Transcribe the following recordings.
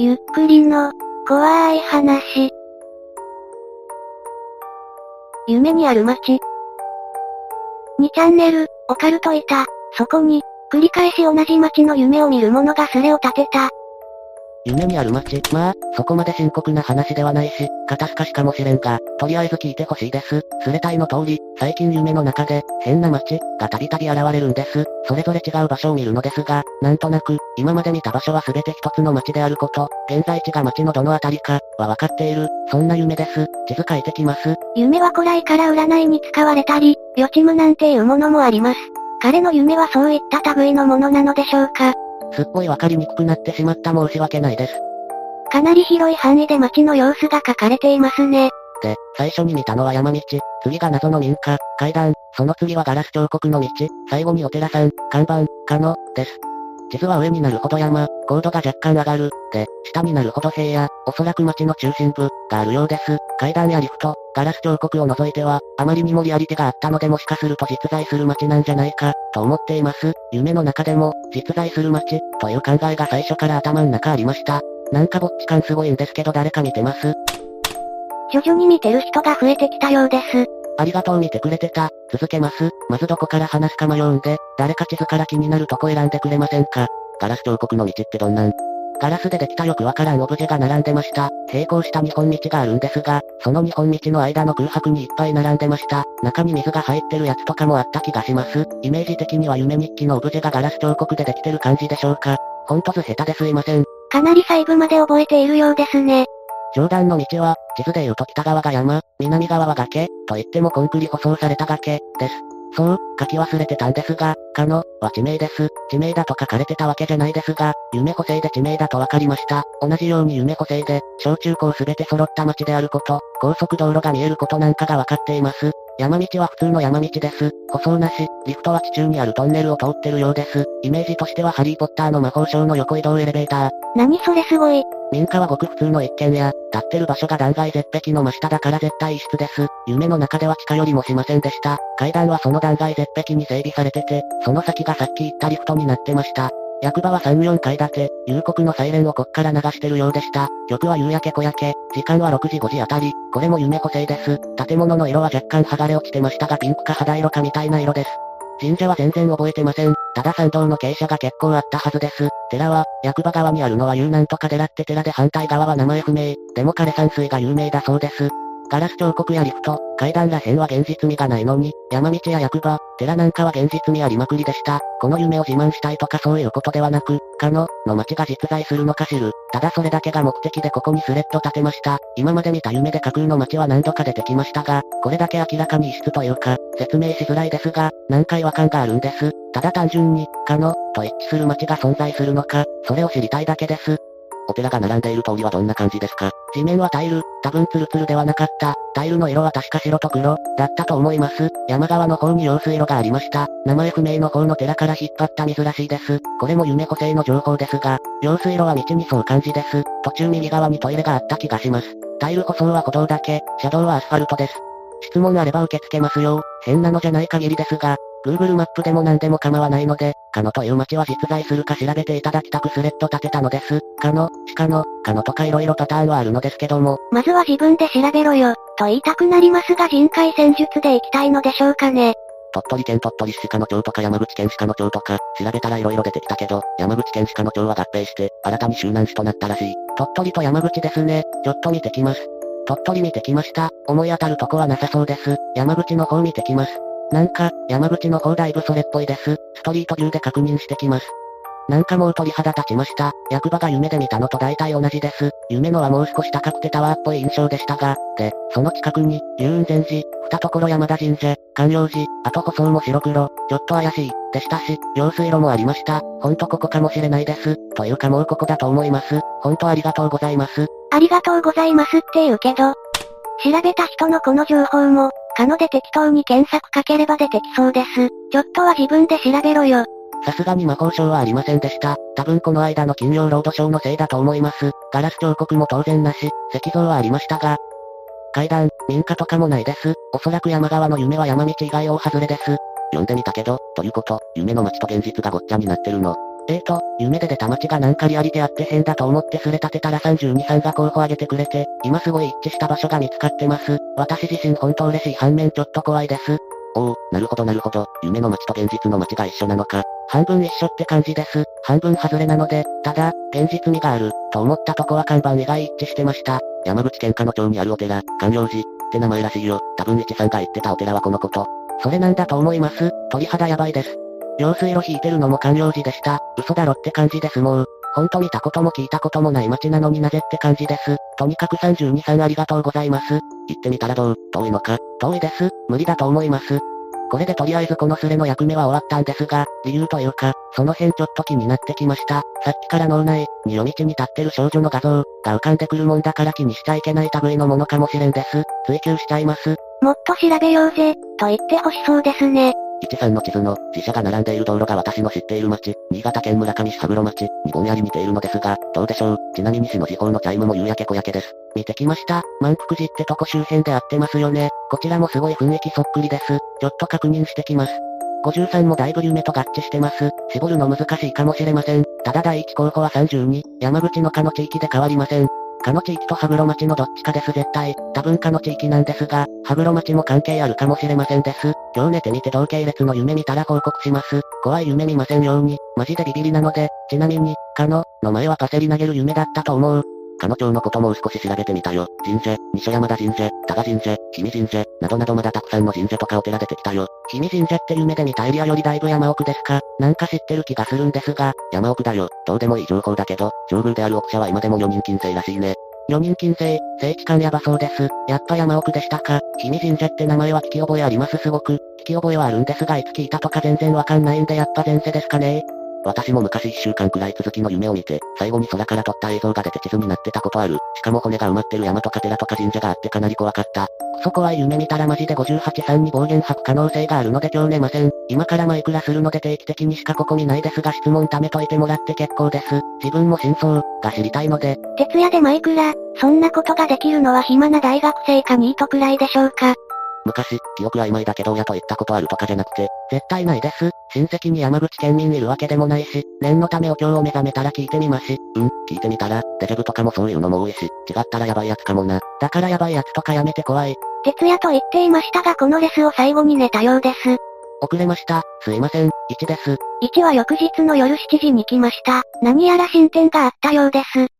ゆっくりの、怖い話。夢にある街。2チャンネル、オカルトいた。そこに、繰り返し同じ街の夢を見る者がスレを立てた。夢にある街。まあ、そこまで深刻な話ではないし、肩透かしかもしれんが、とりあえず聞いてほしいです。スレタイの通り、最近夢の中で、変な街、がたびたび現れるんです。それぞれ違う場所を見るのですが、なんとなく、今まで見た場所は全て一つの街であること、現在地が街のどのあたりか、は分かっている、そんな夢です。地図書いてきます。夢は古来から占いに使われたり、予知夢なんていうものもあります。彼の夢はそういった類のものなのでしょうかすっごいわかりにくくなってしまった申し訳ないです。かなり広い範囲で街の様子が書かれていますね。で、最初に見たのは山道、次が謎の民家、階段、その次はガラス彫刻の道、最後にお寺さん、看板、可能、です。地図は上になるほど山、高度が若干上がる、で、下になるほど平野、おそらく街の中心部、があるようです。階段やリフト、ガラス彫刻を除いては、あまりにもリアリティがあったのでもしかすると実在する街なんじゃないか、と思っています。夢の中でも、実在する街、という考えが最初から頭の中ありました。なんかぼっち感すごいんですけど誰か見てます？徐々に見てる人が増えてきたようです。ありがとう見てくれてた。続けます。まずどこから話すか迷うんで、誰か地図から気になるとこ選んでくれませんか？ガラス彫刻の道ってどんなん？ガラスでできたよくわからんオブジェが並んでました。並行した日本道があるんですが、その日本道の間の空白にいっぱい並んでました。中に水が入ってるやつとかもあった気がします。イメージ的には夢日記のオブジェがガラス彫刻でできてる感じでしょうか？ほんとず下手ですいません。かなり細部まで覚えているようですね。上段の道は、地図で言うと北側が山、南側は崖、と言ってもコンクリ舗装された崖、です。そう、書き忘れてたんですが、かの、は地名です。地名だと書かれてたわけじゃないですが、夢補正で地名だとわかりました。同じように夢補正で、小中高すべて揃った街であること、高速道路が見えることなんかがわかっています。山道は普通の山道です。舗装なし、リフトは地中にあるトンネルを通ってるようです。イメージとしてはハリーポッターの魔法省の横移動エレベーター。何それすごい。民家はごく普通の一軒家、立ってる場所が断崖絶壁の真下だから絶対異質です。夢の中では地下よりもしませんでした。階段はその断崖絶壁に整備されてて、その先がさっき言ったリフトになってました。役場は3、4階建て、夕刻のサイレンをこっから流してるようでした。曲は夕焼け小焼け、時間は6時5時あたり、これも夢補正です。建物の色は若干剥がれ落ちてましたがピンクか肌色かみたいな色です。神社は全然覚えてません。ただ参道の傾斜が結構あったはずです。寺は、役場側にあるのは有難とか寺って寺で反対側は名前不明。でも枯山水が有名だそうです。ガラス彫刻やリフト、階段ら辺は現実味がないのに、山道や役場、寺なんかは現実味ありまくりでした。この夢を自慢したいとかそういうことではなく、かの、の街が実在するのか知る。ただそれだけが目的でここにスレッド立てました。今まで見た夢で架空の街は何度か出てきましたが、これだけ明らかに異質というか、説明しづらいですが、難解和感があるんです。ただ単純に、かの、と一致する街が存在するのか、それを知りたいだけです。お寺が並んでいる通りはどんな感じですか？地面はタイル、多分ツルツルではなかった。タイルの色は確か白と黒、だったと思います。山側の方に用水路がありました。名前不明の方の寺から引っ張った水らしいです。これも夢補正の情報ですが、用水路は道にそう感じです。途中右側にトイレがあった気がします。タイル舗装は歩道だけ、車道はアスファルトです。質問あれば受け付けますよ。変なのじゃない限りですが、Google マップでも何でも構わないので、カノという街は実在するか調べていただきたくスレッド立てたのです。カノ、シカノ、カノとか色々パターンはあるのですけども。まずは自分で調べろよ、と言いたくなりますが人海戦術で行きたいのでしょうかね。鳥取県鳥取市鹿野町とか山口県鹿野町とか、調べたら色々出てきたけど、山口県鹿野町は合併して、新たに周南市となったらしい。鳥取と山口ですね。ちょっと見てきます。鳥取見てきました。思い当たるとこはなさそうです。山口の方見てきます。なんか、山口の方だいぶそれっぽいです。ストリートビューで確認してきます。なんかもう鳥肌立ちました。役場が夢で見たのと大体同じです。夢のはもう少し高くてタワーっぽい印象でしたが、で、その近くに、龍雲禅寺、二所山田神社、観葉寺、あと舗装も白黒、ちょっと怪しい、でしたし、用水路もありました。ほんとここかもしれないです。というかもうここだと思います。ほんとありがとうございます。ありがとうございますって言うけど、調べた人のこの情報も、可能で適当に検索かければ出てきそうです。ちょっとは自分で調べろよ。さすがに魔法省はありませんでした。多分この間の金曜ロードショーのせいだと思います。ガラス彫刻も当然なし、石像はありましたが。階段、民家とかもないです。おそらく山側の夢は山道以外大外れです。読んでみたけど、ということ、夢の街と現実がごっちゃになってるの。えーと、夢で出た街がなんかリアリティあって変だと思ってすれ立てたら32さんが候補挙げてくれて、今すごい一致した場所が見つかってます。私自身本当嬉しい反面ちょっと怖いです。おお、なるほどなるほど。夢の街と現実の街が一緒なのか。半分一緒って感じです。半分外れなので、ただ、現実味がある、と思ったとこは看板以外一致してました。山口県下野町にあるお寺、寛陽寺、って名前らしいよ。多分一さんが言ってたお寺はこのこと。それなんだと思います。鳥肌やばいです。用水路引いてるのも寛陽寺でした。嘘だろって感じですもう。ほんと見たことも聞いたこともない街なのになぜって感じです。とにかく32さんありがとうございます。行ってみたらどう遠いのか遠いです。無理だと思います。これでとりあえずこのスレの役目は終わったんですが、理由というか、その辺ちょっと気になってきました。さっきから脳内に夜道に立ってる少女の画像が浮かんでくるもんだから気にしちゃいけない類のものかもしれんです。追求しちゃいます。もっと調べようぜ、と言ってほしそうですね。13の地図の、自社が並んでいる道路が私の知っている町、新潟県村上市羽黒町、にぼんやり似ているのですが、どうでしょう。ちなみに市の時報のチャイムも夕焼け小焼けです。見てきました。満腹寺ってとこ周辺で合ってますよね。こちらもすごい雰囲気そっくりです。ちょっと確認してきます。53もだいぶ夢と合致してます。絞るの難しいかもしれません。ただ第1候補は32、山口の下の地域で変わりません。かの地域と羽黒町のどっちかです絶対。多分かの地域なんですが、羽黒町も関係あるかもしれませんです。今日寝てみて同系列の夢見たら報告します。怖い夢見ませんように。マジでビビりなので、ちなみに、かの、の前はパセリ投げる夢だったと思う。かの町のこともう少し調べてみたよ。神社、西山田神社、多賀神社、氷見神社、などなどまだたくさんの神社とかお寺出てきたよ。氷見神社って夢で見たエリアよりだいぶ山奥ですかなんか知ってる気がするんですが。山奥だよ。どうでもいい情報だけど、上宮である奥社は今でも4人禁制らしいね。女人禁制、聖地感やばそうです。やっぱ山奥でしたか。氷見神社って名前は聞き覚えありますすごく。聞き覚えはあるんですがいつ聞いたとか全然わかんないんでやっぱ前世ですかね私も昔一週間くらい続きの夢を見て、最後に空から撮った映像が出て地図になってたことある。しかも骨が埋まってる山とか寺とか神社があってかなり怖かった。そこは夢見たらマジで58さんに暴言吐く可能性があるので今日寝ません。今からマイクラするので定期的にしかここ見ないですが質問貯めといてもらって結構です。自分も真相が知りたいので。徹夜でマイクラ、そんなことができるのは暇な大学生かニートくらいでしょうか。昔、記憶曖昧だけど親と言ったことあるとかじゃなくて、絶対ないです。親戚に山口県民いるわけでもないし、念のためお経を目覚めたら聞いてみます。うん、聞いてみたら、デジャブとかもそういうのも多いし、違ったらやばいやつかもな。だからやばいやつとかやめて怖い。徹夜と言っていましたがこのレスを最後に寝たようです。遅れました。すいません、1です。1は翌日の夜7時に来ました。何やら進展があったようです。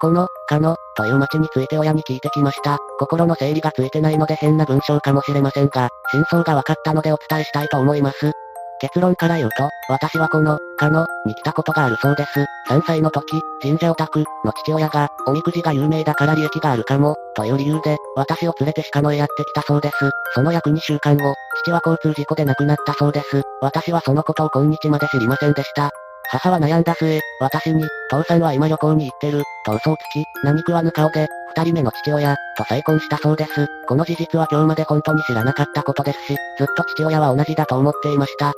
この、かの、という街について親に聞いてきました。心の整理がついてないので変な文章かもしれませんが、真相が分かったのでお伝えしたいと思います。結論から言うと、私はこの、かの、に来たことがあるそうです。3歳の時、神社オタクの父親が、おみくじが有名だから利益があるかも、という理由で、私を連れて鹿野へやってきたそうです。その約2週間後、父は交通事故で亡くなったそうです。私はそのことを今日まで知りませんでした。母は悩んだ末、私に、父さんは今旅行に行ってる、と嘘をつき、何食わぬ顔で、二人目の父親、と再婚したそうです。この事実は今日まで本当に知らなかったことですし、ずっと父親は同じだと思っていました。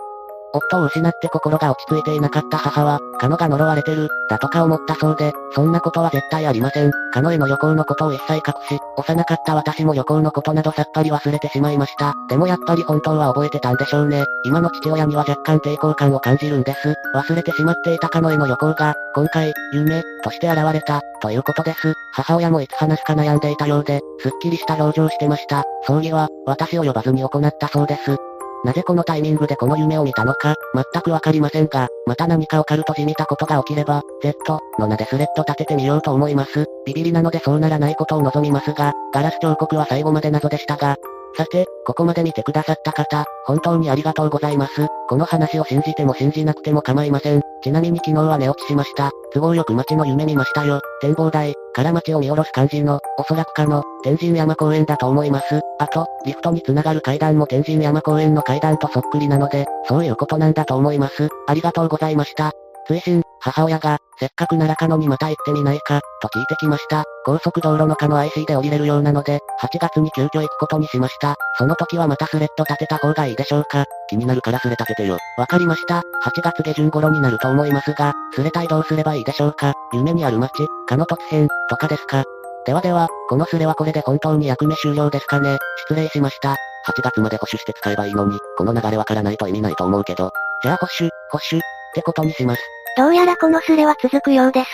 夫を失って心が落ち着いていなかった母は、カノが呪われてる、だとか思ったそうで、そんなことは絶対ありません。カノへの旅行のことを一切隠し、幼かった私も旅行のことなどさっぱり忘れてしまいました。でもやっぱり本当は覚えてたんでしょうね。今の父親には若干抵抗感を感じるんです。忘れてしまっていたカノへの旅行が、今回、夢、として現れた、ということです。母親もいつ話すか悩んでいたようで、すっきりした表情してました。葬儀は、私を呼ばずに行ったそうです。なぜこのタイミングでこの夢を見たのか、全くわかりませんが、また何かオカルトじみたことが起きれば、Z の名でスレッド立ててみようと思います。ビビりなのでそうならないことを望みますが、ガラス彫刻は最後まで謎でしたが、さて、ここまで見てくださった方、本当にありがとうございます。この話を信じても信じなくても構いません。ちなみに昨日は寝落ちしました。都合よく街の夢見ましたよ。展望台、から街を見下ろす感じの、おそらくかの、天神山公園だと思います。あと、リフトに繋がる階段も天神山公園の階段とそっくりなので、そういうことなんだと思います。ありがとうございました。追伸、母親が、せっかくならかのにまた行ってみないか、と聞いてきました。高速道路のかの IC で降りれるようなので、8月に急遽行くことにしました。その時はまたスレッド立てた方がいいでしょうか。気になるからスレ立ててよ。わかりました。8月下旬頃になると思いますが、スレ帯どうすればいいでしょうか。夢にある街、かの突変、とかですか。ではでは、このスレはこれで本当に役目終了ですかね。失礼しました。8月まで保守して使えばいいのに、この流れわからないと意味ないと思うけど。じゃあ保守、保守、ってことにします。どうやらこのスレは続くようです。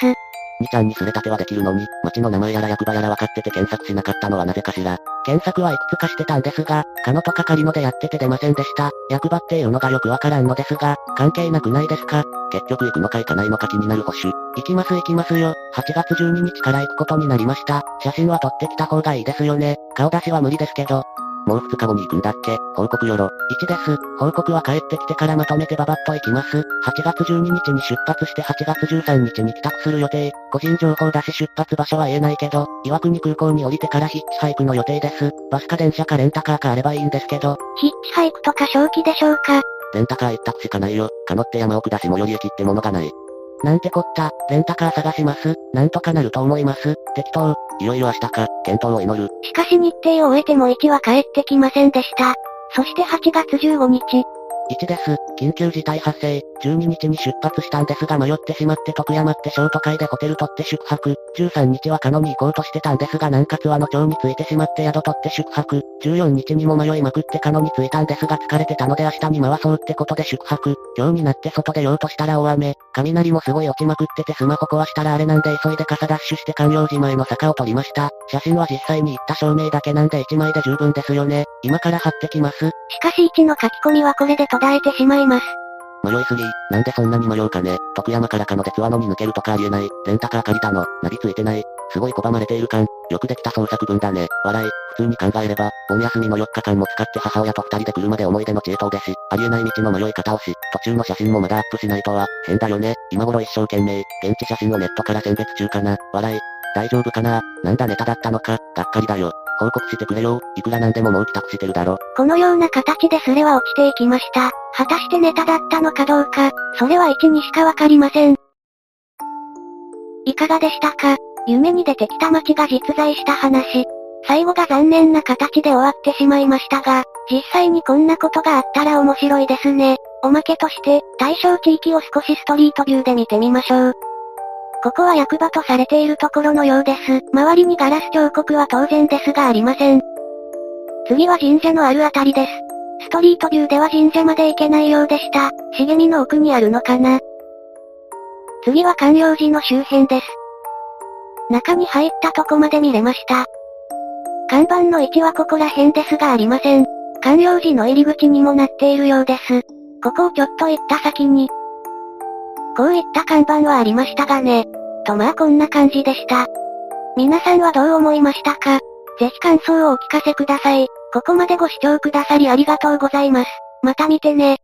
2ちゃんにすれ立てはできるのに、町の名前やら役場やら分かってて検索しなかったのはなぜかしら。検索はいくつかしてたんですが、カノとか仮のでやってて出ませんでした。役場っていうのがよくわからんのですが、関係なくないですか？結局行くのか行かないのか気になる保守。行きます行きますよ。8月12日から行くことになりました。写真は撮ってきた方がいいですよね。顔出しは無理ですけど。もう2日後に行くんだっけ？報告よろ。1です。報告は帰ってきてからまとめてババッと行きます。8月12日に出発して8月13日に帰宅する予定。個人情報だし出発場所は言えないけど、岩国空港に降りてからヒッチハイクの予定です。バスか電車かレンタカーかあればいいんですけど。ヒッチハイクとか正気でしょうか？レンタカー一択しかないよ。かのって山奥だし最寄り駅ってものがない。なんてこった、レンタカー探します。なんとかなると思います。適当。いよいよ明日か、検討を祈る。しかし日程を終えても1は帰ってきませんでした。そして8月15日、1です。緊急事態発生。12日に出発したんですが迷ってしまって徳山ってショート会でホテル取って宿泊。13日はカノに行こうとしてたんですが南葛和の町に着いてしまって宿取って宿泊。14日にも迷いまくってカノに着いたんですが疲れてたので明日に回そうってことで宿泊。今日になって外出ようとしたら大雨。雷もすごい落ちまくっててスマホ壊したらあれなんで急いで傘ダッシュして関陽島への坂を撮りました。写真は実際に行った証明だけなんで1枚で十分ですよね。今から貼ってきます。しかし1の書き込みはこれで途絶えてしまいます。迷いすぎ。なんでそんなに迷うかね。徳山からかのでツアノに抜けるとかありえない。レンタカー借りたの。ナビついてない。すごい拒まれている感。よくできた創作文だね。笑い。普通に考えれば、盆休みの4日間も使って母親と2人で車で思い出の地へ遠出し、ありえない道の迷い方をし、途中の写真もまだアップしないとは、変だよね。今頃一生懸命、現地写真をネットから選別中かな。笑い。大丈夫かななんだネタだったのか、がっかりだよ。報告してくれよ。いくらなんでももう帰宅してるだろ。このような形でスレは落ちていきました。果たしてネタだったのかどうか、それは1にしかわかりません。いかがでしたか？夢に出てきた街が実在した話。最後が残念な形で終わってしまいましたが、実際にこんなことがあったら面白いですね。おまけとして、対象地域を少しストリートビューで見てみましょう。ここは役場とされているところのようです。周りにガラス彫刻は当然ですがありません。次は神社のあるあたりです。ストリートビューでは神社まで行けないようでした。茂みの奥にあるのかな次は関陽寺の周辺です。中に入ったとこまで見れました。看板の位置はここら辺ですがありません。関陽寺の入り口にもなっているようです。ここをちょっと行った先に、こういった看板はありましたがね。とまあこんな感じでした。皆さんはどう思いましたか？ぜひ感想をお聞かせください。ここまでご視聴くださりありがとうございます。また見てね。